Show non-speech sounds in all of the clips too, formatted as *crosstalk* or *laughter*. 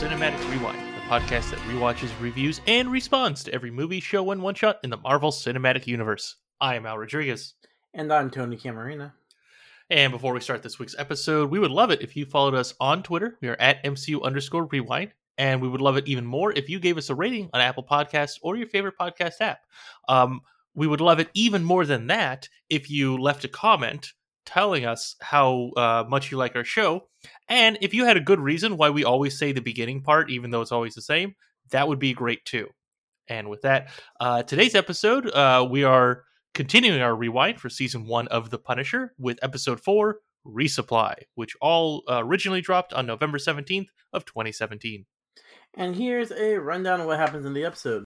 Cinematic Rewind, the podcast that rewatches, reviews, and responds to every movie, show, and one shot in the Marvel Cinematic Universe. I am Al Rodriguez. And I'm Tony Camarina. And before we start this week's episode, we would love it if you followed us on Twitter. We are at MCU underscore rewind. And we would love it even more if you gave us a rating on Apple Podcasts or your favorite podcast app. Um, we would love it even more than that if you left a comment telling us how uh, much you like our show. And if you had a good reason why we always say the beginning part, even though it's always the same, that would be great too. And with that, uh, today's episode, uh, we are continuing our rewind for season one of The Punisher with episode four, Resupply, which all uh, originally dropped on November 17th of 2017. And here's a rundown of what happens in the episode.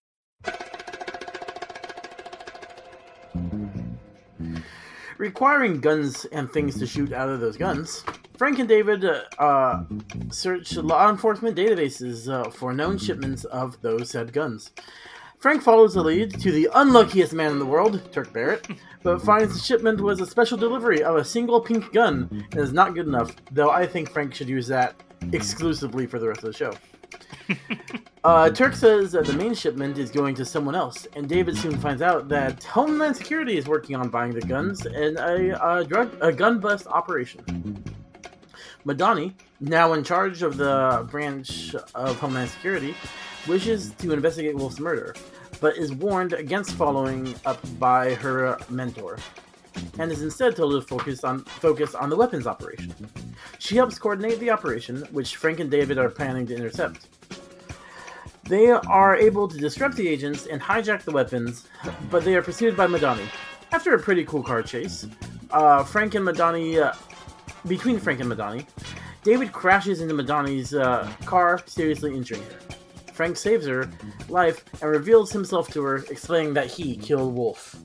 Requiring guns and things to shoot out of those guns, Frank and David uh, search law enforcement databases uh, for known shipments of those said guns. Frank follows the lead to the unluckiest man in the world, Turk Barrett, but finds the shipment was a special delivery of a single pink gun and is not good enough, though I think Frank should use that exclusively for the rest of the show. Uh, Turk says that the main shipment is going to someone else, and David soon finds out that Homeland Security is working on buying the guns in a, a drug a gun bust operation. Madani, now in charge of the branch of Homeland Security, wishes to investigate Wolf's murder, but is warned against following up by her mentor, and is instead told to focus on focus on the weapons operation. She helps coordinate the operation, which Frank and David are planning to intercept. They are able to disrupt the agents and hijack the weapons, but they are pursued by Madani. After a pretty cool car chase, uh, Frank and Madani, uh, between Frank and Madani, David crashes into Madani's uh, car, seriously injuring her. Frank saves her life and reveals himself to her, explaining that he killed Wolf.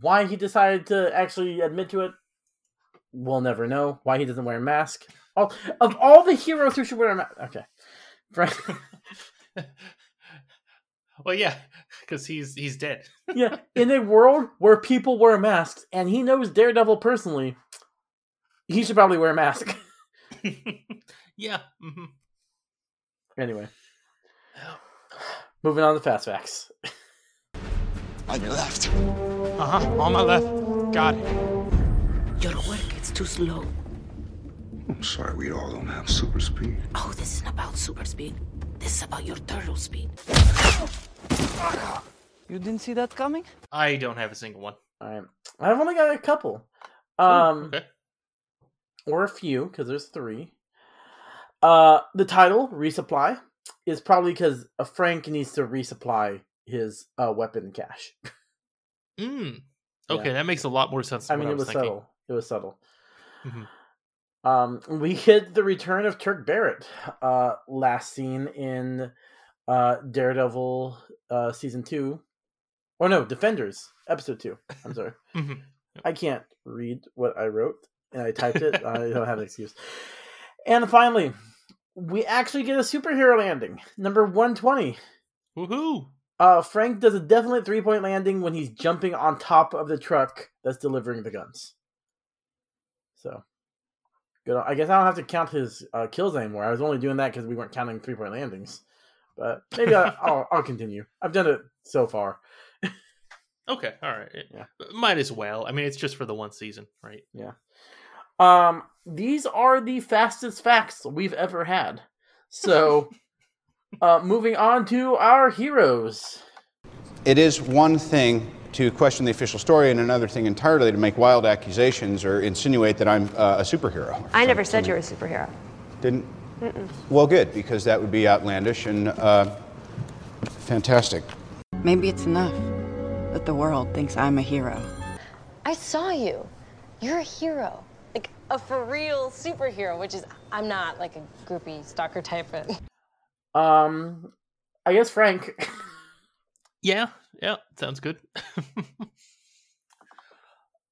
Why he decided to actually admit to it, we'll never know. Why he doesn't wear a mask. All, of all the heroes who should wear a mask. Okay. Frank. *laughs* well, yeah, because he's he's dead. yeah, *laughs* in a world where people wear masks, and he knows Daredevil personally, he should probably wear a mask. *laughs* yeah. Mm-hmm. Anyway, moving on to fast facts. On your left. Uh huh. On my left. Got it. Your work is too slow. I'm sorry, we all don't have super speed. Oh, this isn't about super speed. This is about your turtle speed. You didn't see that coming? I don't have a single one. All right. I've only got a couple. Um, Ooh, okay. Or a few, because there's three. Uh, the title, Resupply, is probably because Frank needs to resupply his uh, weapon cache. Mm. Okay, Yeah. that makes a lot more sense. I mean, what it was thinking. subtle. It was subtle. Mhm. Um, we hit the return of Turk Barrett, uh, last seen in uh, Daredevil uh, season two, or no, Defenders episode two. I'm sorry, *laughs* Mhm. I can't read what I wrote, and I typed it. I *laughs* don't have an excuse. And finally, we actually get a superhero landing, number one twenty. Woohoo! Uh, Frank does a definite three point landing when he's jumping on top of the truck that's delivering the guns. So, good. I guess I don't have to count his uh, kills anymore. I was only doing that because we weren't counting three point landings. But maybe I, *laughs* I'll, I'll continue. I've done it so far. Okay, all right. Yeah. Might as well. I mean, it's just for the one season, right? Yeah. Um, these are the fastest facts we've ever had. So, *laughs* uh, moving on to our heroes. It is one thing to question the official story, and another thing entirely to make wild accusations or insinuate that I'm uh, a superhero. I never said you were a superhero. Didn't? Well, good, because that would be outlandish and uh, fantastic. Maybe it's enough that the world thinks I'm a hero. I saw you. You're a hero. Like a for real superhero, which is, I'm not like a groupie stalker type. But Um, I guess Frank. *laughs* Yeah, yeah, sounds good. *laughs*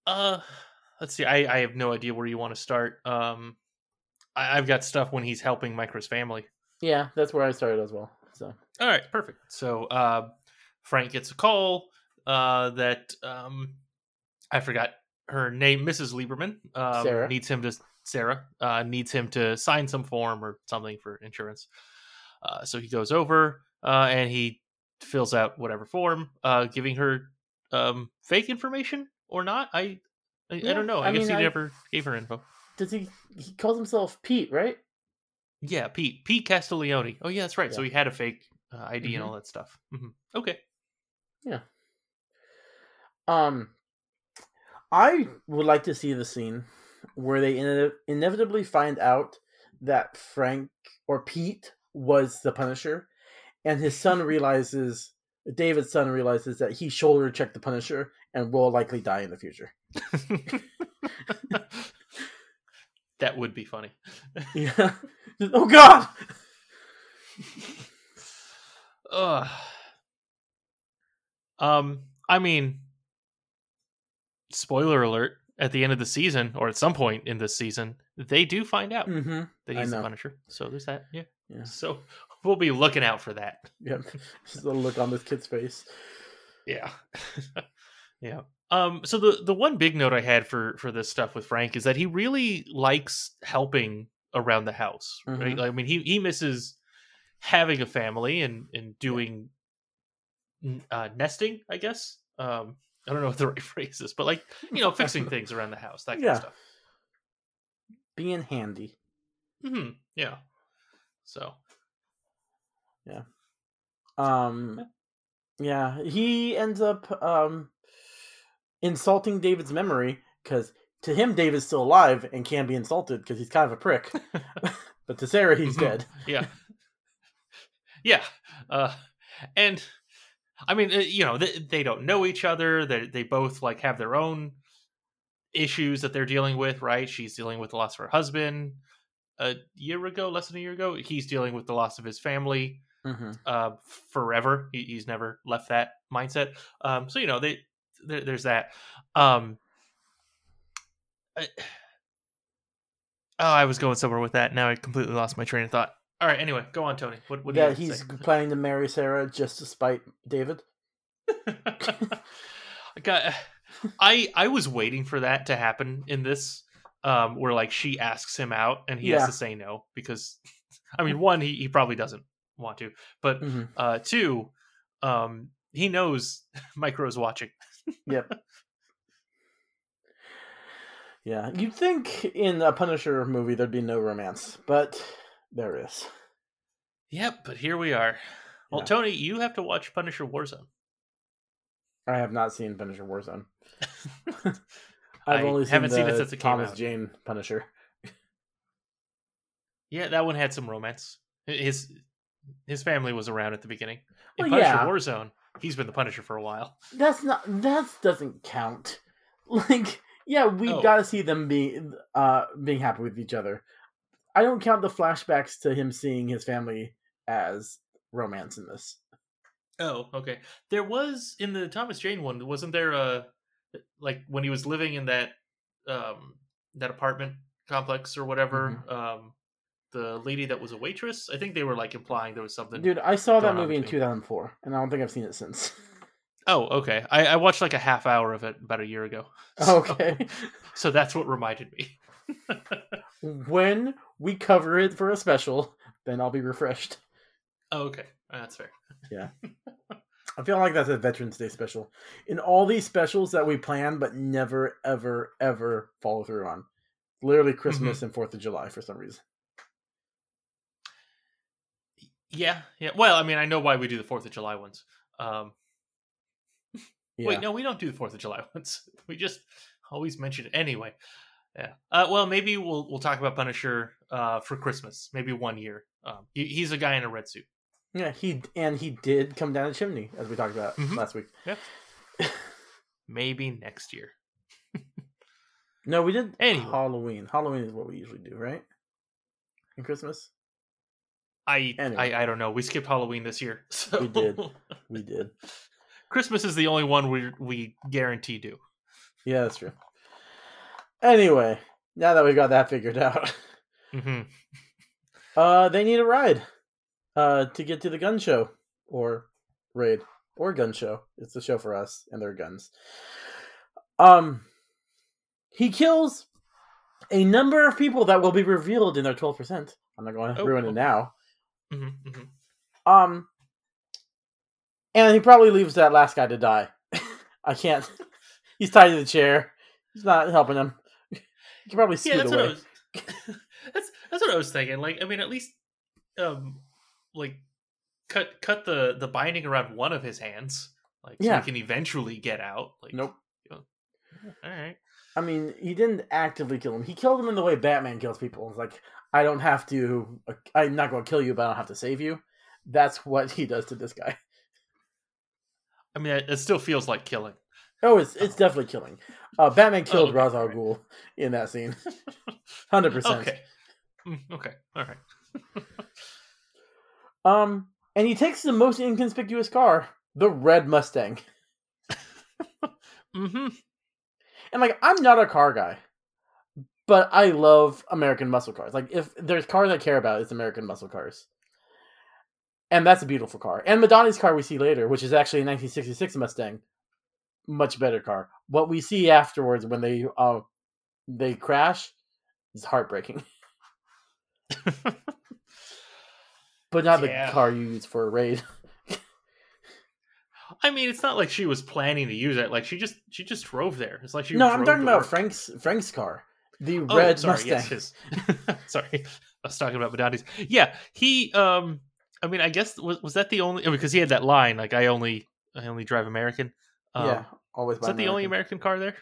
uh, let's see. I I have no idea where you want to start. Um, I, I've got stuff when he's helping Micro's family. yeah, that's where I started as well. So, All right, perfect. So uh, Frank gets a call uh, that um, I forgot her name, Mrs. Lieberman, um, Sarah. needs him to Sarah uh, needs him to sign some form or something for insurance. Uh, so he goes over uh, and he fills out whatever form, uh, giving her um, fake information or not. I I, I don't know. I, I guess mean, he I- never gave her info. Does he? He calls himself Pete, right? Yeah, Pete Pete Castiglione. Oh yeah, that's right. So he had a fake uh, ID and Mhm. all that stuff. hmm Okay. Yeah. Um, I would like to see the scene where they ine- inevitably find out that Frank or Pete was the Punisher, and his son realizes, David's son realizes that he shoulder checked the Punisher and will likely die in the future. *laughs* that would be funny. Yeah. *laughs* oh God. Ugh. Um, I mean, spoiler alert: at the end of the season, or at some point in this season, they do find out Mm-hmm. that he's the. Punisher. So there's that. Yeah. Yeah. So we'll be looking out for that. *laughs* Yep. Just the look on this kid's face. Yeah. *laughs* yeah. Um so the the one big note I had for for this stuff with Frank is that he really likes helping around the house, right? Mhm. Like, I mean he he misses having a family and and doing n- uh nesting, I guess. Um I don't know what the *laughs* right phrase is, but like, you know, fixing things around the house, that kind Yeah. of stuff. Being handy. Mm-hmm. Yeah. So, Um, yeah, he ends up um insulting David's memory because to him David's still alive and can be insulted because he's kind of a prick. *laughs* *laughs* but to Sarah, he's Mhm. dead. yeah. *laughs* Yeah. Uh and i mean uh, you know they, they don't know each other they they both like have their own issues that they're dealing with right? She's dealing with the loss of her husband a year ago less than a year ago. He's dealing with the loss of his family Mm-hmm. uh forever he, he's never left that mindset um so you know they there, there's that um I, *sighs* oh i was going somewhere with that now i completely lost my train of thought all right anyway go on tony what, what do you That to he's say? planning to marry Sarah just to spite David. *laughs* I got I I was waiting for that to happen in this um where like she asks him out and he Yeah. has to say no because *laughs* I mean one he, he probably doesn't want to but Mhm. uh two um he knows *laughs* Micro's watching. Yep. *laughs* yeah, you'd think in a Punisher movie there'd be no romance, but there is. Yep, but here we are. Well, Yeah. Tony, you have to watch Punisher Warzone. I have not seen Punisher Warzone. *laughs* I've I only seen haven't the seen it since it came Thomas out. Jane Punisher. Yeah, that one had some romance. His his family was around at the beginning. In Well, Punisher yeah. Warzone, he's been the Punisher for a while. That's not that doesn't count. *laughs* Like, yeah, we Oh. got to see them being uh being happy with each other. I don't count the flashbacks to him seeing his family as romance in this. Oh, okay. There was in the Thomas Jane one, wasn't there a like when he was living in that um that apartment complex or whatever, Mm-hmm. um the lady that was a waitress, I think they were like implying there was something Dude, I saw that movie in 2004, and I don't think I've seen it since. Oh, okay. I, I watched like a half hour of it about a year ago. *laughs* okay. *laughs* So that's what reminded me. *laughs* when we cover it for a special, then I'll be refreshed. Oh, okay. That's fair. Yeah. I feel like that's a Veterans Day special. In all these specials that we plan but never, ever, ever follow through on. Literally Christmas Mm-hmm. and Fourth of July for some reason. Yeah, yeah. Well, I mean, I know why we do the Fourth of July ones. Um, Yeah. Wait, no, we don't do the Fourth of July *laughs* ones. We just always mention it anyway. Yeah. Uh, well, maybe we'll we'll talk about Punisher uh, for Christmas. Maybe one year. Um, he, he's a guy in a red suit. Yeah, he and he did come down the chimney as we talked about Mhm. last week. Yeah. *laughs* Maybe next year. No, we did Anyway. Halloween. Halloween is what we usually do, right? And Christmas. I, Anyway. I I don't know. We skipped Halloween this year. *laughs* So. We did. We did. Christmas is the only one we we guarantee do. Yeah, that's true. Anyway, now that we've got that figured out, hmm *laughs* uh, they need a ride, uh, to get to the gun show or raid or gun show. It's the show for us and their guns. Um, he kills a number of people that will be revealed in their twelve percent. I'm not going to Oh, ruin it now. Hmm hmm Um, and he probably leaves that last guy to die. *laughs* I can't. *laughs* He's tied to the chair. He's not helping him. *laughs* He can probably scoot Yeah, that's away. what I was. that's that's what I was thinking. Like, I mean, at least, um, like, cut cut the the binding around one of his hands, like, so Yeah. he can eventually get out. Like, Nope. All right. I mean, he didn't actively kill him. He killed him in the way Batman kills people. It's like, I don't have to. I'm not going to kill you, but I don't have to save you. That's what he does to this guy. I mean, it, still feels like killing. Oh, it's it's definitely killing. Uh, Batman killed okay, Ra's al. Ghul in that scene. Hundred percent. Okay. Mm, Okay. All right. *laughs* Um, and he takes the most inconspicuous car, the red Mustang. *laughs* Mm-hmm. And like, I'm not a car guy, but I love American muscle cars. Like, if there's cars I care about, it's American muscle cars. And that's a beautiful car. And Madani's car we see later, which is actually a 1966 Mustang, much better car. What we see afterwards when they uh they crash is heartbreaking. *laughs* but not Yeah. the car you use for a raid. *laughs* I mean, it's not like she was planning to use it. Like she just she just drove there. It's like she. no, I'm talking about work. Frank's Frank's car, the Oh, red sorry, Mustang. yes, his- *laughs* sorry, I was talking about Madani's. Yeah, he. Um, I mean, I guess was was that the only because he had that line like I only I only drive American. Um, yeah, always. is that the only American. American car there?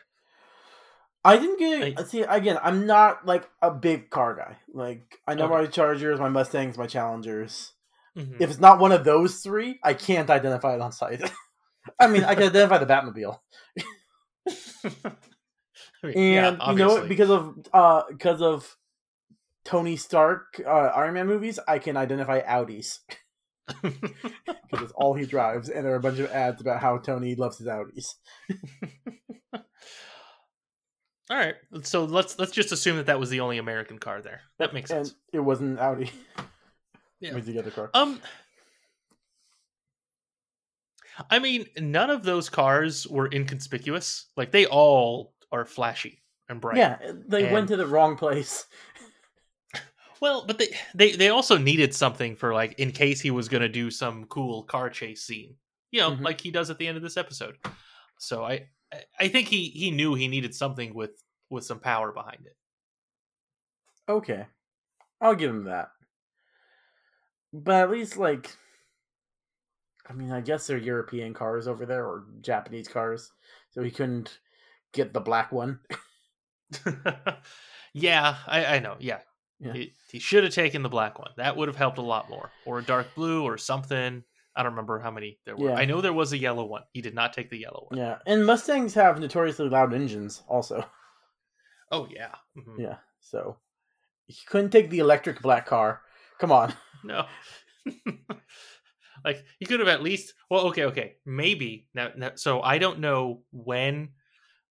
I didn't get I- see again. I'm not like a big car guy. Like I know Okay. my Chargers, my Mustangs, my Challengers. Mhm. If it's not one of those three, I can't identify it on sight. *laughs* I mean, I can identify the Batmobile, *laughs* and yeah, you know what? Because of uh, because of Tony Stark uh, Iron Man movies, I can identify Audis *laughs* *laughs* because it's all he drives, and there are a bunch of ads about how Tony loves his Audis. *laughs* All right, so let's let's just assume that that was the only American car there. That makes and sense. it wasn't Audi. Yeah. It was the other car. Um, I mean, none of those cars were inconspicuous. Like they all are flashy and bright. Yeah, they And- went to the wrong place. *laughs* Well, but they they they also needed something for like in case he was going to do some cool car chase scene. You know, Mhm. like he does at the end of this episode. So I I- I think he he knew he needed something with with some power behind it. Okay. I'll give him that. But at least, like, I mean, I guess they're European cars over there or Japanese cars, so he couldn't get the black one. *laughs* yeah, I, I know. Yeah, Yeah. He, he should have taken the black one. That would have helped a lot more, or a dark blue, or something. I don't remember how many there were. Yeah. I know there was a yellow one. He did not take the yellow one. Yeah, and Mustangs have notoriously loud engines, also. Oh yeah. Mhm. Yeah, so he couldn't take the electric black car. Come on. *laughs* No. *laughs* like he could have at least. Well, okay, okay, maybe now, now. So I don't know when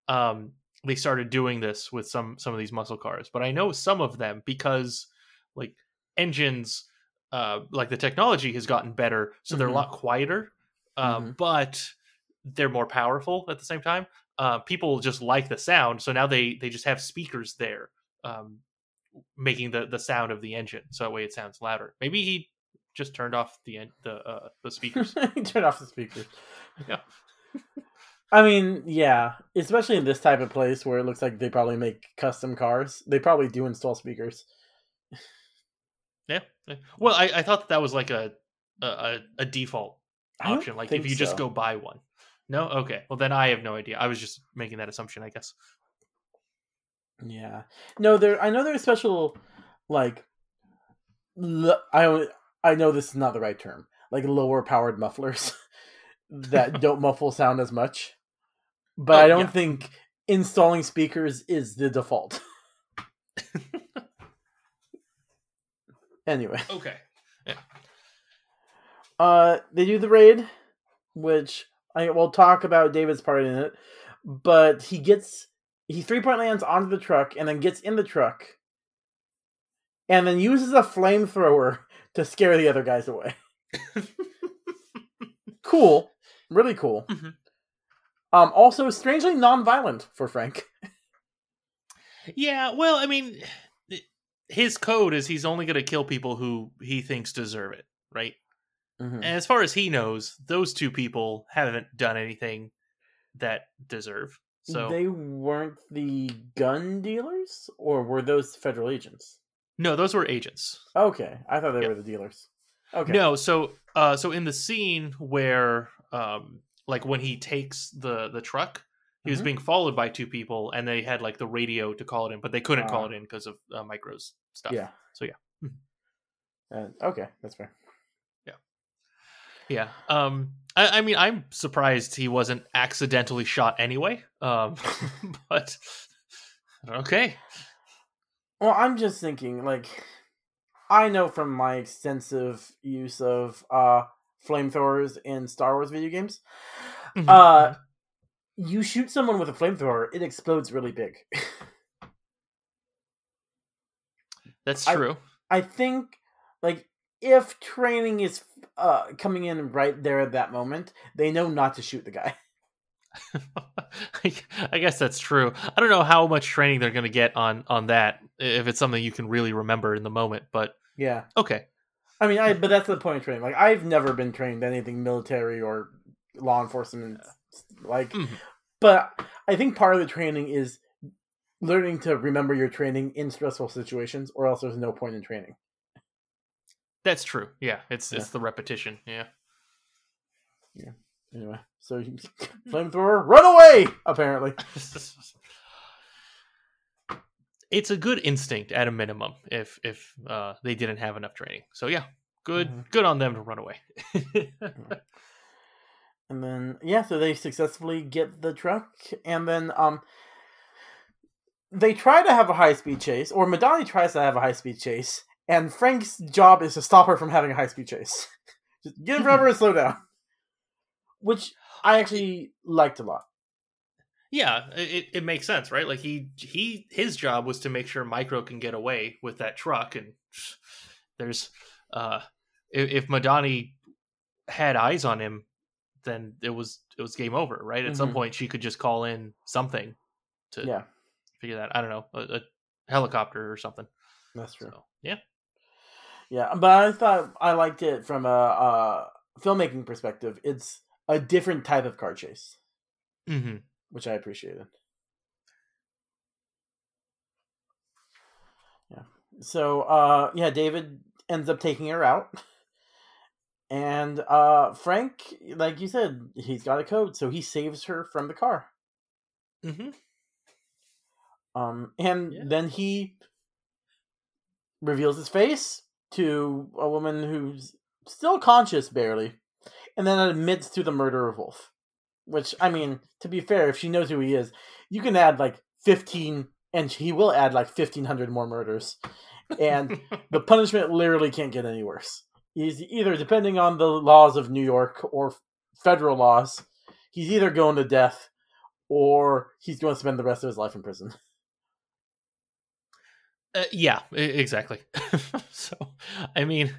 um they started doing this with some some of these muscle cars, but I know some of them because like engines, uh, like the technology has gotten better, so they're a Mhm. lot quieter, um, but they're more powerful at the same time. Uh, people just like the sound, so now they they just have speakers there. Um, making the the sound of the engine so that way it sounds louder maybe he just turned off the the uh the *laughs* speakers he turned off the speakers. Yeah. *laughs* I mean, yeah, especially in this type of place where it looks like they probably make custom cars. They probably do install speakers. *laughs* yeah well i i thought that, that was like a a, a- default option like if you just go buy one no okay well then i have no idea i was just making that assumption i guess Yeah. No, there. I know there's special, like, l- I I know this is not the right term. Like lower powered mufflers *laughs* that *laughs* don't muffle sound as much. But Oh, I don't yeah. think installing speakers is the default. *laughs* anyway, okay uh, they do the raid, which I will talk about David's part in it. But he gets he three point lands onto the truck and then gets in the truck and then uses a flamethrower *laughs* to scare the other guys away. *laughs* cool. Really cool. Mhm. Um also strangely non-violent for Frank. *laughs* Yeah, well, I mean, his code is he's only going to kill people who he thinks deserve it, right? Mhm. And as far as he knows, those two people haven't done anything that deserve. So they weren't the gun dealers, or were those federal agents? no, those were agents. Okay, I thought they Yep. were the dealers. Okay, No, so uh so in the scene where um like when he takes the the truck, he was Mhm. being followed by two people and they had like the radio to call it in, but they couldn't call Ah. it in because of uh, Micro's stuff. yeah. So, yeah. Uh, okay, that's fair. Yeah yeah. Um I, I mean I'm surprised he wasn't accidentally shot anyway. Um *laughs* *laughs* but okay. Well, I'm just thinking, like, I know from my extensive use of uh flamethrowers in Star Wars video games, Mm-hmm. uh, you shoot someone with a flamethrower, it explodes really big. That's I- true. I think, like, if training is uh coming in right there at that moment, they know not to shoot the guy. *laughs* *laughs* I guess that's true. I don't know how much training they're going to get on on that if it's something you can really remember in the moment, but Yeah, okay. I mean, I but that's the point of training. Like, I've never been trained anything military or law enforcement, like. Mhm. But I think part of the training is learning to remember your training in stressful situations, or else there's no point in training. That's true. Yeah, it's Yeah. it's the repetition. Yeah. Yeah. Anyway, so *laughs* flamethrower, run away! Apparently, *laughs* it's a good instinct at a minimum if if uh, they didn't have enough training. So yeah, good Mhm. good on them to run away. *laughs* and then yeah, so they successfully get the truck, and then um, they try to have a high speed chase, or Madani tries to have a high speed chase, and Frank's job is to stop her from having a high speed chase. *laughs* Just get in front of her and slow down, which I *sighs* actually liked a lot. Yeah, it, it makes sense, right? Like he he his job was to make sure Micro can get away with that truck, and there's uh if, if Madani had eyes on him, then it was it was game over, right? At some Mhm. point, she could just call in something to Yeah, figure that. I don't know, a, a helicopter or something. that's true. So yeah, Yeah, but I thought I liked it from a, a filmmaking perspective. It's a different type of car chase, hmm which I appreciated. Yeah. So, uh, yeah, David ends up taking her out, and uh, Frank, like you said, he's got a code, so he saves her from the car. Mm-hmm. Um, and Yeah. then he reveals his face to a woman who's still conscious barely, and then admits to the murder of Wolf. Which, I mean, to be fair, if she knows who he is, you can add like 15, and he will add like 1,500 more murders. And *laughs* the punishment literally can't get any worse. He's either, depending on the laws of New York or federal laws, he's either going to death or he's going to spend the rest of his life in prison. *laughs* Uh, yeah, exactly. *laughs* so, I mean,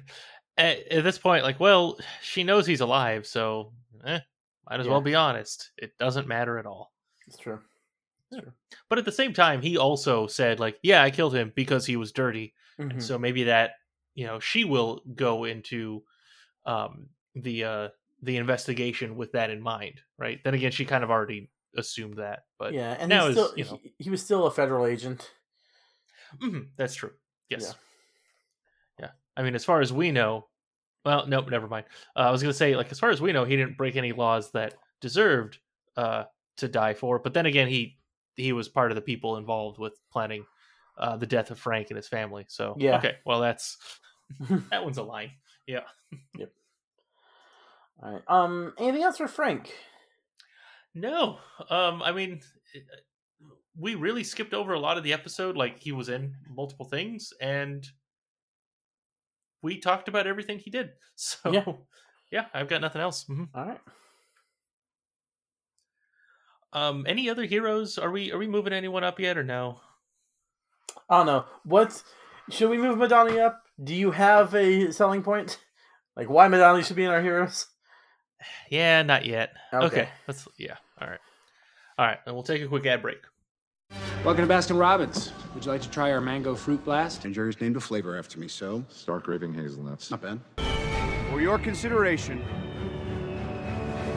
at, at this point, like, well, she knows he's alive, so eh, might as Yeah. well be honest. It doesn't matter at all. It's true. But at the same time, he also said, like, yeah, I killed him because he was dirty. Mhm. And so maybe that, you know, she will go into um, the uh, the investigation with that in mind, right? Then again, she kind of already assumed that, but yeah, and now he's is still, you know he, he was still a federal agent. mhm, that's true. Yes. Yeah. I mean, as far as we know, well, nope, never mind. Uh, I was going to say, like, as far as we know, he didn't break any laws that deserved uh, to die for. But then again, he he was part of the people involved with planning uh, the death of Frank and his family. So Yeah. okay, well, that's *laughs* that one's a line. Yeah. Yep. All right. Um. Anything else for Frank? No, um, I mean, we really skipped over a lot of the episode. Like he was in multiple things, and we talked about everything he did. *laughs* So Yeah. yeah, I've got nothing else. Mhm. All right. Um, any other heroes? Are we are we moving anyone up yet or no? I don't know. What should we move Madani up? Do you have a selling point? *laughs* Like why Madani should be in our heroes? *sighs* Yeah, not yet. Okay, Okay. let's yeah. All right, all right. And we'll take a quick ad break. Welcome to Baskin Robbins. Would you like to try our mango fruit blast? And Jerry's named a flavor after me, so Stark raving hazelnuts. not bad. For your consideration,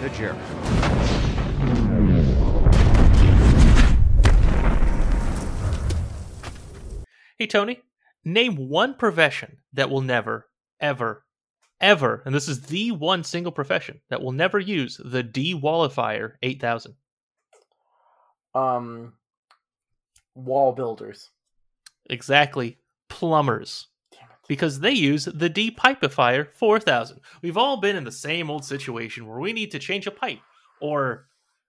the Jerry. Hey, Tony, name one profession that will never, ever, ever, and this is the one single profession that will never use the de-wallifier 8000. Um, wall builders. Exactly. Plumbers. Because they use the de-pipifier 4000. We've all been in the same old situation where we need to change a pipe or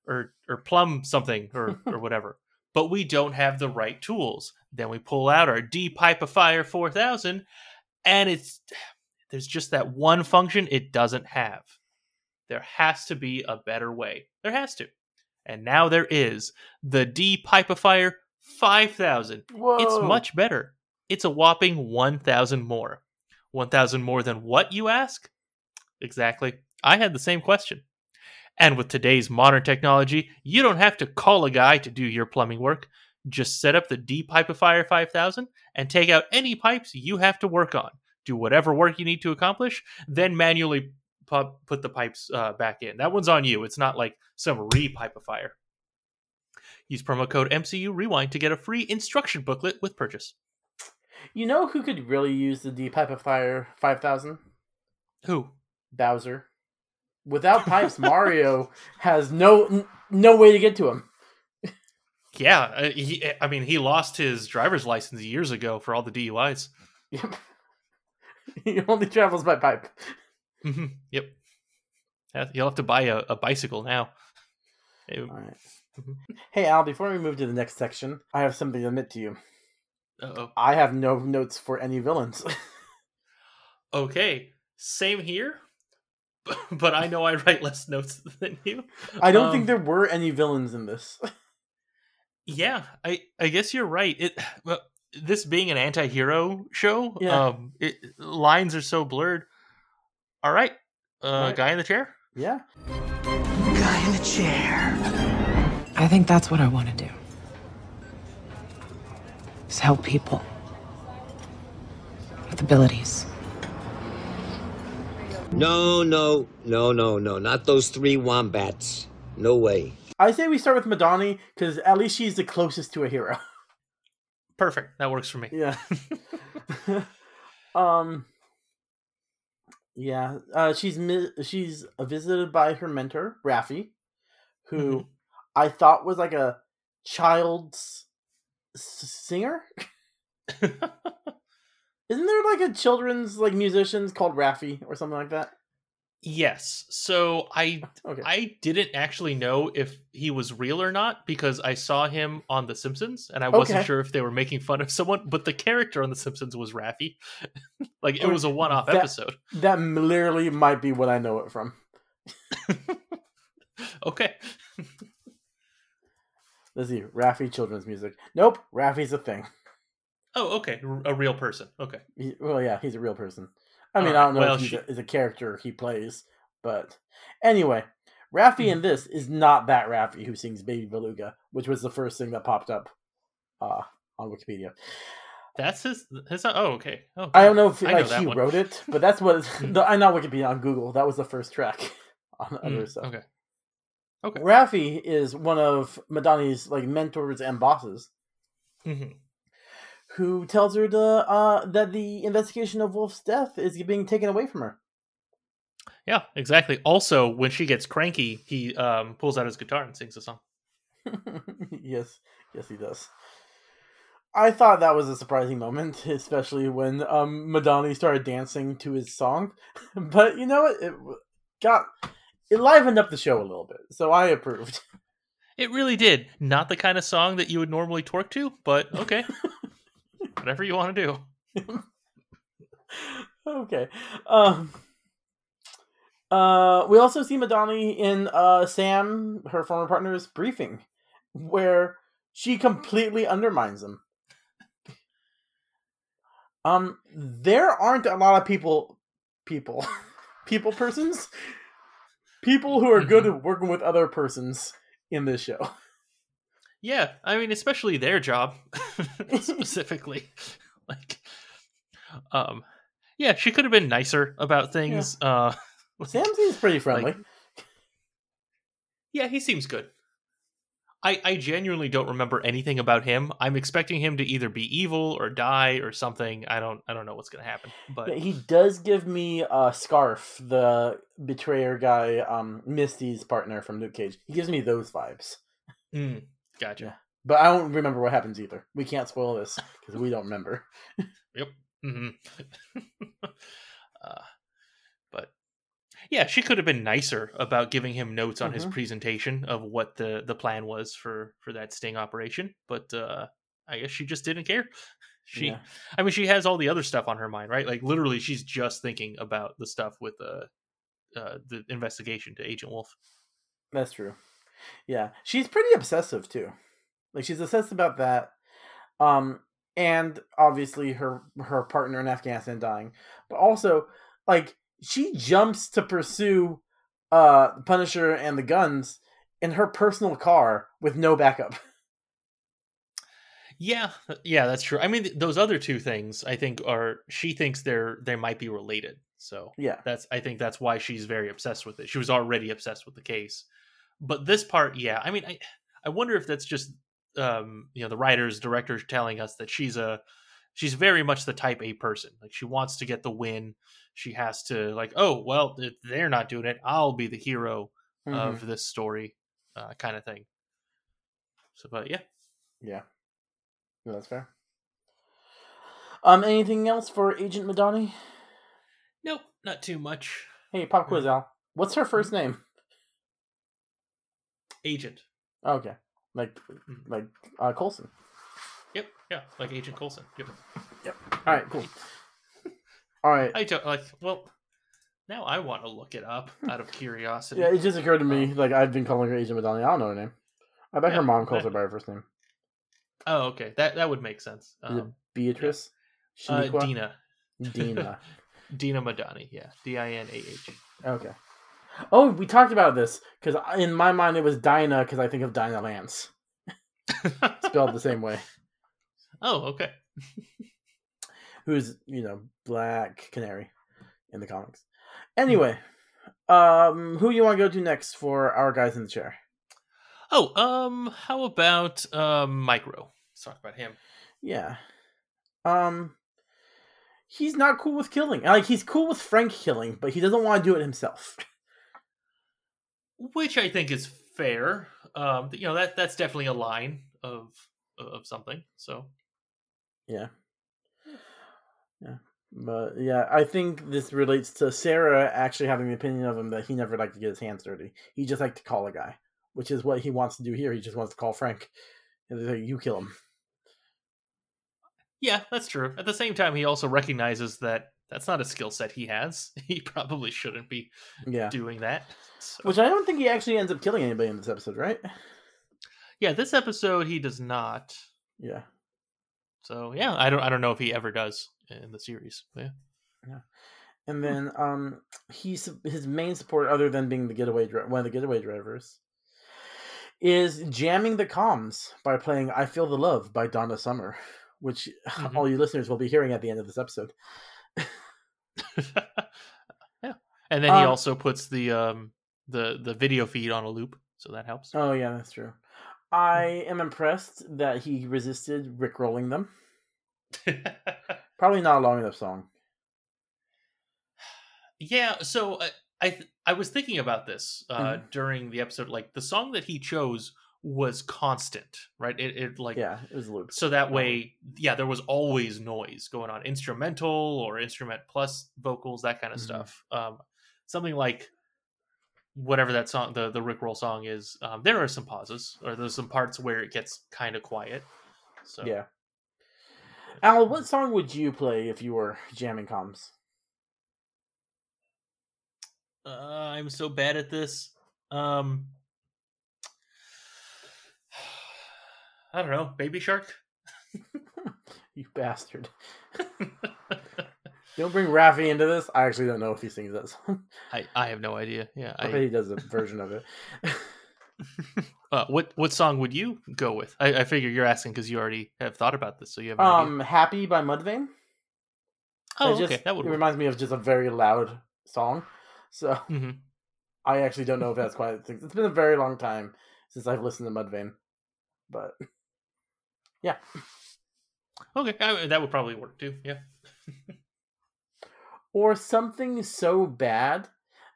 or or plumb something or *laughs* or whatever. But we don't have the right tools. Then we pull out our de-pipifier 4000 and it's there's just that one function it doesn't have. There has to be a better way. There has to. And now there is the de-pipifier 5000. It's much better. It's a whopping 1000 more. 1000 more than what you ask? Exactly. I had the same question. And with today's modern technology, you don't have to call a guy to do your plumbing work. Just set up the de-pipifier 5000 and take out any pipes you have to work on. Do whatever work you need to accomplish, then manually pu- put the pipes uh, back in. That one's on you. It's not like some re-pipifier. Use promo code MCU Rewind to get a free instruction booklet with purchase. You know who could really use the de-pipifier five thousand? Who? Bowser. Without *laughs* pipes, Mario has no n- no way to get to him. Yeah, uh, he, I mean, he lost his driver's license years ago for all the DUIs. Yep. *laughs* he only travels by pipe. hmm Yep. You'll have to buy a, a bicycle now. It- All right. Mhm. Hey Al, before we move to the next section, I have something to admit to you. Uh-oh. I have no notes for any villains. *laughs* Okay, same here, *laughs* but I know I write less notes *laughs* than you. I don't Um, think there were any villains in this. Yeah, I I guess you're right. It well, this being an anti-hero show, Yeah. um, it, lines are so blurred. All right, uh, Right. guy in the chair. yeah. Guy in the chair. I think that's what I want to do. Is help people with abilities. No, no, no, no, no. Not those three wombats. No way. I say we start with Madani because at least she's the closest to a hero. *laughs* Perfect. That works for me. Yeah. *laughs* um. Yeah. Uh, she's mi- she's visited by her mentor Raffi, who Mhm. I thought was like a child's s- singer. *laughs* Isn't there like a children's like musicians called Raffi or something like that? Yes. So I *laughs* Okay. I didn't actually know if he was real or not because I saw him on The Simpsons and I wasn't Okay. sure if they were making fun of someone, but the character on The Simpsons was Raffi. *laughs* like it was a one-off that- episode. That literally might be what I know it from. Okay. Let's see, Raffi children's music. Nope, Raffi's a thing. Oh, okay. a real person. Okay. He, well, yeah, he's a real person. I mean, I don't know well, if he's she- a, is a character he plays, but anyway, Raffi in this is not that Raffi who sings "Baby Beluga," which was the first thing that popped up uh, on Wikipedia. That's his his oh, okay. Oh, I don't know if I know like that he one. wrote it, but that's what *laughs* the, I know Wikipedia on Google. That was the first track *laughs* on Mm, other stuff. Okay. Okay. Raffi is one of Madani's like mentors and bosses, hmm who tells her to uh, that the investigation of Wolf's death is being taken away from her. Yeah, exactly. Also, when she gets cranky, he um, pulls out his guitar and sings a song. *laughs* yes, yes, he does. I thought that was a surprising moment, *laughs* especially when um, Madani started dancing to his song. *laughs* But you know what? It got it livened up the show a little bit, so I approved. *laughs* It really did. Not the kind of song that you would normally twerk to, but okay. *laughs* Whatever you want to do. okay. Um. Uh, we also see Madani in uh Sam, her former partner's briefing, where she completely undermines him. Um, there aren't a lot of people, people, *laughs* people persons, people who are good at working with other persons in this show. *laughs* Yeah, I mean, especially their job *laughs* *laughs* specifically. like, um, yeah, she could have been nicer about things. Uh, Sam seems pretty friendly. Like- yeah, he seems good. I I genuinely don't remember anything about him. I'm expecting him to either be evil or die or something. I don't I don't know what's gonna happen. But he does give me uh, Scarfe, the betrayer guy, um, Misty's partner from Luke Cage. He gives me those vibes. Mm, gotcha. But I don't remember what happens either. We can't spoil this because we don't remember. *laughs* Yep. hmm *laughs* uh, yeah, she could have been nicer about giving him notes on his Mhm. presentation of what the the plan was for for that sting operation. But uh, I guess she just didn't care. *laughs* She, Yeah. I mean, she has all the other stuff on her mind, right? Like literally, she's just thinking about the stuff with the uh, the investigation to Agent Wolf. That's true. Yeah, she's pretty obsessive too. Like she's obsessed about that, um, and obviously her her partner in Afghanistan dying, but also like she jumps to pursue uh Punisher and the guns in her personal car with no backup. *laughs* Yeah, yeah, that's true. I mean, th- those other two things, I think, are she thinks they're they might be related. So Yeah. that's I think that's why she's very obsessed with it. She was already obsessed with the case, but this part, yeah, I mean, I I wonder if that's just um you know the writers directors telling us that she's a she's very much the type A person. Like she wants to get the win. She has to like, oh well, if they're not doing it, I'll be the hero of this story, uh, kind of thing. So, but yeah, Yeah, No, that's fair. Um, anything else for Agent Madani? nope, not too much. Hey, pop quiz, Al. What's her first name? Agent. Okay, like like uh, Coulson. Yep, yeah, like Agent Coulson. Yep. Yep. All right, cool. All right. I don't like. Well, now I want to look it up out of curiosity. Yeah, it just occurred to me. Like I've been calling her Agent Madani. I don't know her name. I bet Yeah, her mom calls I- her by her first name. Oh, okay. That that would make sense. Um, Beatrice? uh, Dinah. Dinah. *laughs* Dinah Madani. Yeah, D I N A H. Okay. Oh, we talked about this because in my mind it was Dinah because I think of Dinah Lance, *laughs* spelled the same way. Oh, okay. *laughs* Who's you know Black Canary in the comics. Anyway, um, who you want to go to next for our guys in the chair? Oh, um, how about um Micro? Let's talk about him. Yeah. Um he's not cool with killing. Like he's cool with Frank killing, but he doesn't want to do it himself. *laughs* Which I think is fair. Um, you know that that's definitely a line of of something. So Yeah. Yeah. But yeah, I think this relates to Sarah actually having the opinion of him that he never liked to get his hands dirty. He just liked to call a guy, which is what he wants to do here. He just wants to call Frank. And they're like, you kill him. yeah, that's true. At the same time, he also recognizes that that's not a skill set he has. *laughs* He probably shouldn't be Yeah. doing that. So- Which I don't think he actually ends up killing anybody in this episode, right? yeah, this episode he does not. Yeah. So yeah, I don't I don't know if he ever does in the series. Yeah. yeah. And then um he's his main support other than being the getaway dri- one of the getaway drivers is jamming the comms by playing I Feel the Love by Donna Summer, which *laughs* Mhm. all you listeners will be hearing at the end of this episode. *laughs* yeah. And then he Um, also puts the um the the video feed on a loop, so that helps. Oh yeah, that's true. I am impressed that he resisted Rick rolling them. *laughs* Probably not a long enough song. Yeah, so I I, th- I was thinking about this uh, Mhm. during the episode. Like the song that he chose was constant, right? It, it like Yeah, it was looped. so that way, yeah, there was always noise going on, instrumental or instrument plus vocals, that kind of Mhm. stuff. Um, something like whatever that song, the the Rickroll song is. Um, there are some pauses, or there's some parts where it gets kind of quiet. So Yeah. Al, what song would you play if you were jamming comms? Uh, I'm so bad at this. Um, *sighs* I don't know. Baby Shark. *laughs* You bastard. *laughs* don't bring Raffi into this. I actually don't know if he sings that song. I I have no idea. Yeah, I, I bet he does a version of it. *laughs* Uh, what what song would you go with? I, I figure you're asking because you already have thought about this, so you have. Um, "Happy" by Mudvayne. Oh, just, okay, that would It work. reminds me of just a very loud song, so Mhm. *laughs* I actually don't know if that's quite. It's been a very long time since I've listened to Mudvayne, but *laughs* yeah. Okay, I, that would probably work too. Yeah. Or something so bad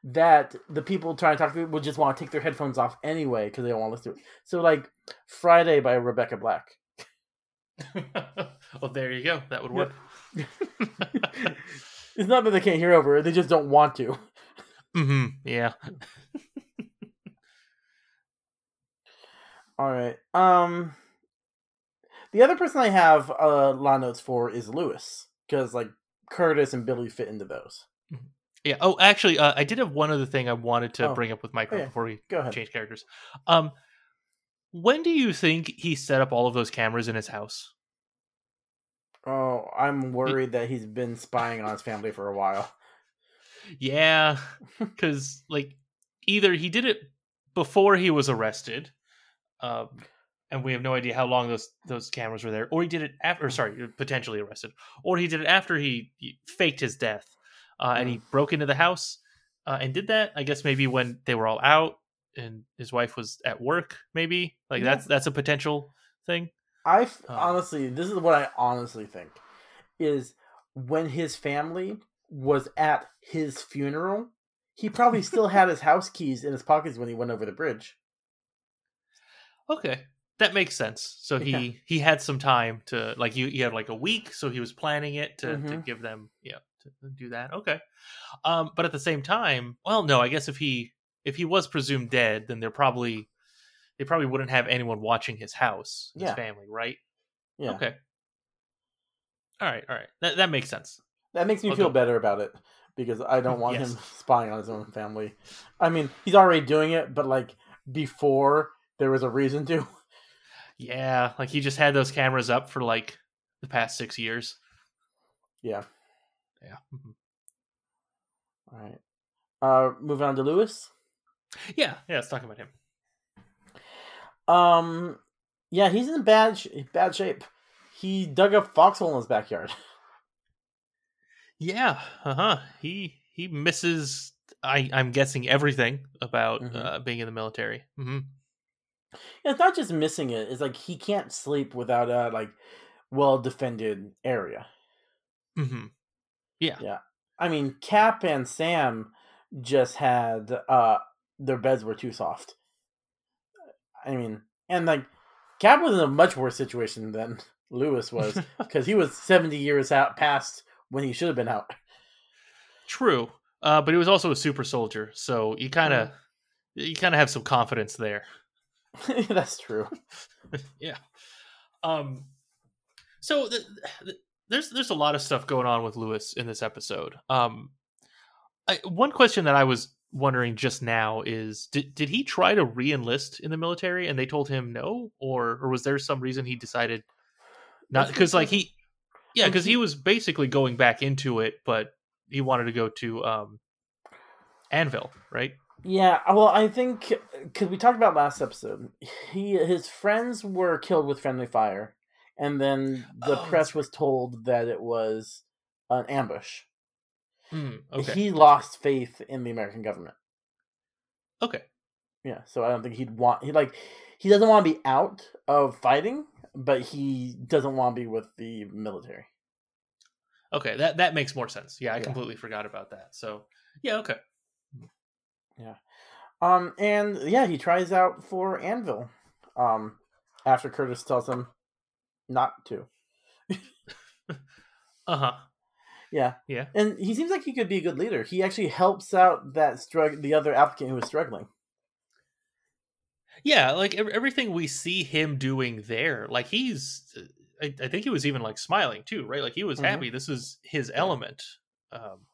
that the people trying to talk to you will just want to take their headphones off anyway because they don't want to listen to it. So, like Friday by Rebecca Black. *laughs* well, there you go. That would work. *laughs* It's not that they can't hear over it; they just don't want to. hmm Yeah. *laughs* All right. Um, the other person I have uh, law notes for is Lewis because like Curtis and Billy fit into those. Yeah. Oh, actually, uh, I did have one other thing I wanted to Oh. bring up with Michael Okay. before we Go ahead. change characters. Um, when do you think he set up all of those cameras in his house? Oh, I'm worried that he's been spying on his family for a while. Yeah, *laughs* because like either he did it before he was arrested, um, and we have no idea how long those those cameras were there, or he did it after. Or sorry, potentially arrested, or he did it after he, he faked his death, uh, and he broke into the house uh, and did that. I guess maybe when they were all out and his wife was at work, maybe like Yeah. that's that's a potential thing. I f- honestly, this is what I honestly think is when his family was at his funeral, he probably still had *laughs* his house keys in his pockets when he went over the bridge. Okay, that makes sense. So he Yeah. he had some time to like you. He had like a week, so he was planning it to, to Mhm. give them yeah to do that. Okay, um, but at the same time, well, no, I guess if he if he was presumed dead, then they're probably they probably wouldn't have anyone watching his house, his Yeah. family, right? Yeah. Okay. All right, all right, that that makes sense. That makes me feel better about it because I don't want Yes. him *laughs* spying on his own family. I mean, he's already doing it, but like before there was a reason to. Yeah, like he just had those cameras up for like the past six years. Yeah. Yeah. Mhm. All right. Uh, moving on to Lewis. Yeah, yeah. Let's talk about him. Um, yeah, he's in bad sh- bad shape. He dug a foxhole in his backyard. *laughs* Yeah, uh huh. He he misses. I I'm guessing everything about Mhm. uh, being in the military. hmm It's not just missing it; it's like he can't sleep without a like well defended area. hmm Yeah. Yeah, I mean, Cap and Sam just had uh their beds were too soft. I mean, and like Cap was in a much worse situation than *laughs* Lewis was *laughs* because he was seventy years out past when he should have been out. True. Uh, but he was also a super soldier, so you kind of you kind of have some confidence there. *laughs* That's true. *laughs* yeah. Um. So th- th- there's there's a lot of stuff going on with Lewis in this episode. Um. I, one question that I was wondering just now is did did he try to re-enlist in the military and they told him no or or was there some reason he decided not because like he yeah because he was basically going back into it but he wanted to go to um Anvil right Yeah, well, I think because we talked about last episode, he his friends were killed with friendly fire, and then the Oh, press was told that it was an ambush. Hmm, okay He lost faith in the American government. okay Yeah, so I don't think he'd want he like he doesn't want to be out of fighting, but he doesn't want to be with the military. okay that that makes more sense yeah I Yeah. completely forgot about that so yeah okay Yeah. Um, and yeah, he tries out for Anvil. Um, after Curtis tells him not to. *laughs* uh huh Yeah. Yeah. And he seems like he could be a good leader. He actually helps out that strugg- the other applicant who was struggling. Yeah, like everything we see him doing there, like he's, uh, I, I think he was even like smiling too, right? Like he was Mhm. happy. This is his element. Um,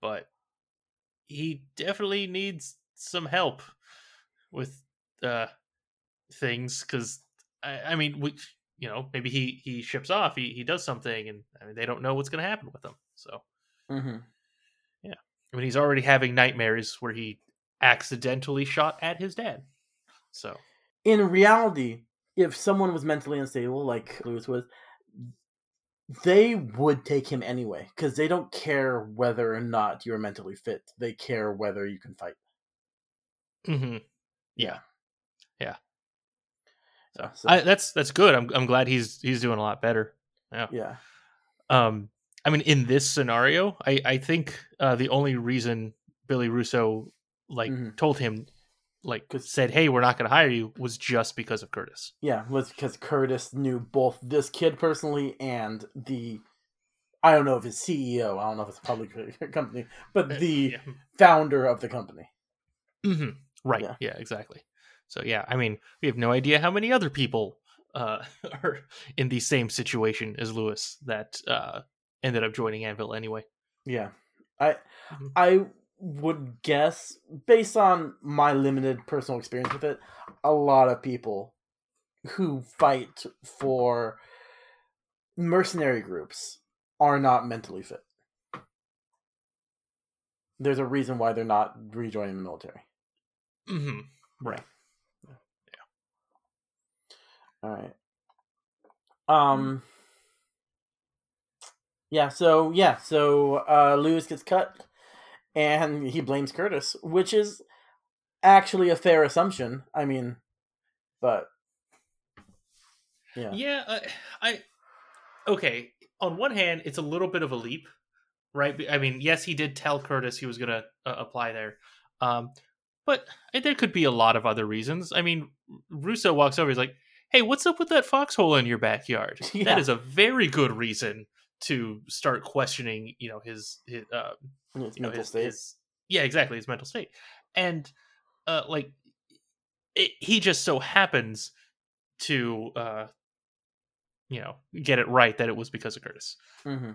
but he definitely needs some help with uh things because I, I mean, we, you know, maybe he he ships off, he he does something, and I mean, they don't know what's going to happen with him. So Mm-hmm. I mean, he's already having nightmares where he accidentally shot at his dad. So in reality, if someone was mentally unstable, like Lewis was, they would take him anyway because they don't care whether or not you're mentally fit. They care whether you can fight. hmm yeah, yeah. So, so I, that's that's good. I'm I'm glad he's he's doing a lot better. Yeah. yeah, Um, I mean, in this scenario, I I think uh, the only reason Billy Russo like Mhm. told him like said, "Hey, we're not going to hire you," was just because of Curtis. yeah, was because Curtis knew both this kid personally and the. I don't know if it's CEO. I don't know if it's a public *laughs* company, but the Uh, yeah. founder of the company. hmm Right. Yeah. Yeah. Exactly. So yeah, I mean, we have no idea how many other people uh, *laughs* are in the same situation as Lewis that uh, ended up joining Anvil anyway. Yeah. I Mhm. I would guess based on my limited personal experience with it, a lot of people who fight for mercenary groups are not mentally fit. There's a reason why they're not rejoining the military. mm-hmm. Right. Yeah. All right. Um. Yeah. So yeah. So uh, Lewis gets cut, and he blames Curtis, which is actually a fair assumption. I mean, but yeah. Yeah, I, I okay. On one hand, it's a little bit of a leap, right? I mean, yes, he did tell Curtis he was going to uh, apply there, um, but there could be a lot of other reasons. I mean, Russo walks over. He's like, "Hey, what's up with that foxhole in your backyard?" *laughs* Yeah. That is a very good reason to start questioning, you know, his, his uh, you know, his, state. his- yeah, exactly, his mental state, and uh, like it, he just so happens to uh, you know get it right that it was because of Curtis. Mm-hmm.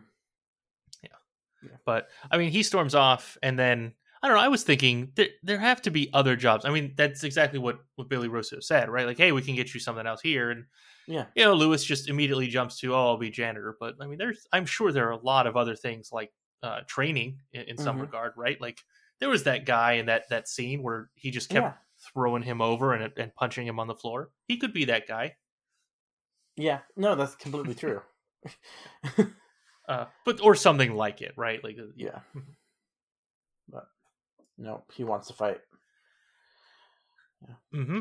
Yeah. But I mean, he storms off, and then I don't know. I was thinking there there have to be other jobs. I mean, that's exactly what what Billy Russo said, right? Like, hey, we can get you something else here, and Yeah. you know, Lewis just immediately jumps to, oh, I'll be janitor. But I mean, there's I'm sure there are a lot of other things like uh, training in, in some Mhm. regard, right? Like there was that guy in that that scene where he just kept Yeah. throwing him over and and punching him on the floor. He could be that guy. Yeah. No, that's completely true. *laughs* Uh, but or something like it, right? Like, uh, yeah. But no, he wants to fight. Yeah. hmm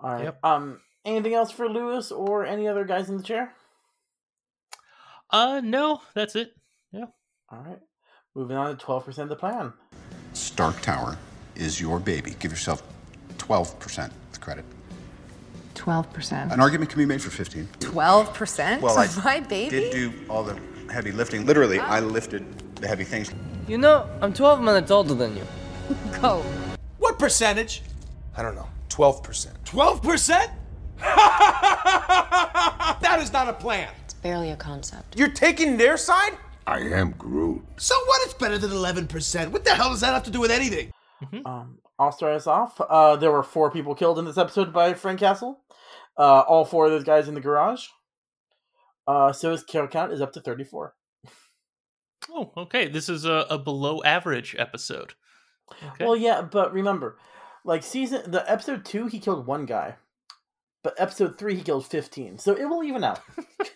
All right. Yep. Um. Anything else for Lewis or any other guys in the chair? Uh, no, that's it. Yeah. All right. Moving on to twelve percent of the plan. Stark Tower is your baby. Give yourself 12% of credit. 12%. An argument can be made for 15. 12% Well, I my baby? did do all the heavy lifting. Literally, I lifted the heavy things. You know, I'm 12 minutes older than you. Go. What percentage? I don't know. 12%. 12%? *laughs* that is not a plan. It's barely a concept. You're taking their side? I am Groot. So what? It's better than 11%. What the hell does that have to do with anything? Um, I'll start us off. Uh, there were four people killed in this episode by Frank Castle. Uh, all four of those guys in the garage. Uh, so his kill count is up to thirty-four. Oh, okay. This is a, a below average episode. Okay. Well, yeah, but remember, like season the episode two, he killed one guy, but episode three, he killed fifteen. So it will even out.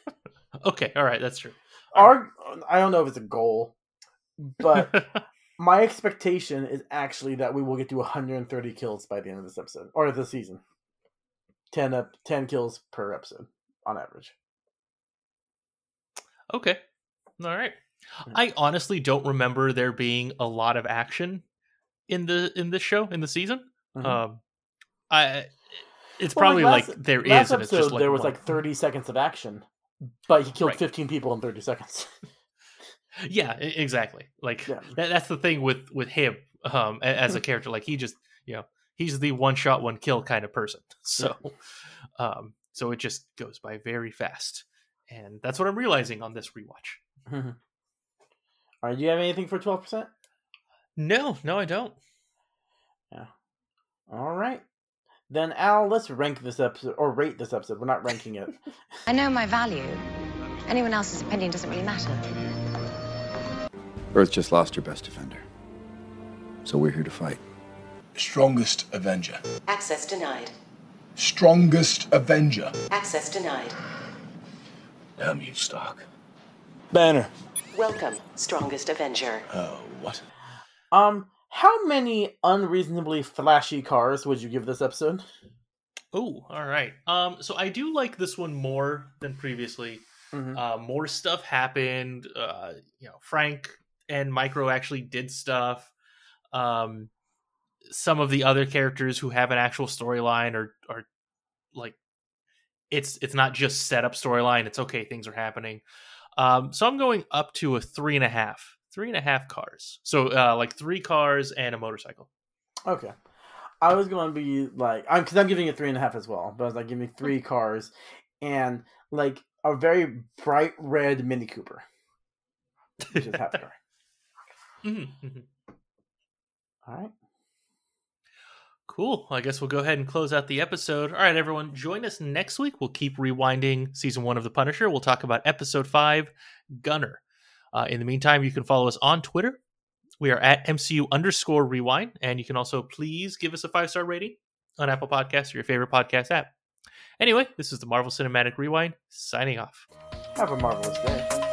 *laughs* okay. All right. That's true. Our, I don't know if it's a goal, but *laughs* my expectation is actually that we will get to 130 kills by the end of this episode or the season. 10 up, 10 kills per episode on average. Okay. All right. I honestly don't remember there being a lot of action in the in this show in the season. Mhm. Um, I it's Well, probably like, last- there is, last and it's episode just like there was one. like 30 seconds of action, but he killed Right. 15 people in 30 seconds. *laughs* yeah, exactly. Like Yeah. that, that's the thing with with him um as a *laughs* character. Like he just you know he's the one shot one kill kind of person. *laughs* So um so it just goes by very fast, and that's what I'm realizing on this rewatch. All right, do you have anything for 12%? No, no, I don't. Yeah. All right. Then Al, let's rank this episode or rate this episode. We're not ranking it. *laughs* I know my value. Anyone else's opinion doesn't really matter. Earth just lost her best defender. So we're here to fight. Strongest Avenger. Access denied. Strongest Avenger. Access denied. Damn you, Stark. Banner. Welcome, Strongest Avenger. Oh, what? Um, how many unreasonably flashy cars would you give this episode? Oh, all right. Um, so I do like this one more than previously. Mhm. Uh, more stuff happened. Uh, you know, Frank and Micro actually did stuff. Um, some of the other characters who have an actual storyline are are like it's it's not just set up storyline. It's okay, things are happening. Um, so I'm going up to a three and a half, three and a half cars. So uh, like three cars and a motorcycle. Okay. I was going to be like, I'm because I'm giving it three and a half as well, but I was like, give me three cars and like a very bright red Mini Cooper, which is half a car. *laughs* Mhm, mhm. All right. Cool. I guess we'll go ahead and close out the episode. All right, everyone, join us next week. We'll keep rewinding season one of The Punisher. We'll talk about episode five, Gunner. Uh, in the meantime, you can follow us on Twitter. We are at MCU underscore rewind, and you can also please give us a five star rating on Apple Podcasts or your favorite podcast app. Anyway, this is the Marvel Cinematic Rewind signing off. Have a marvelous day.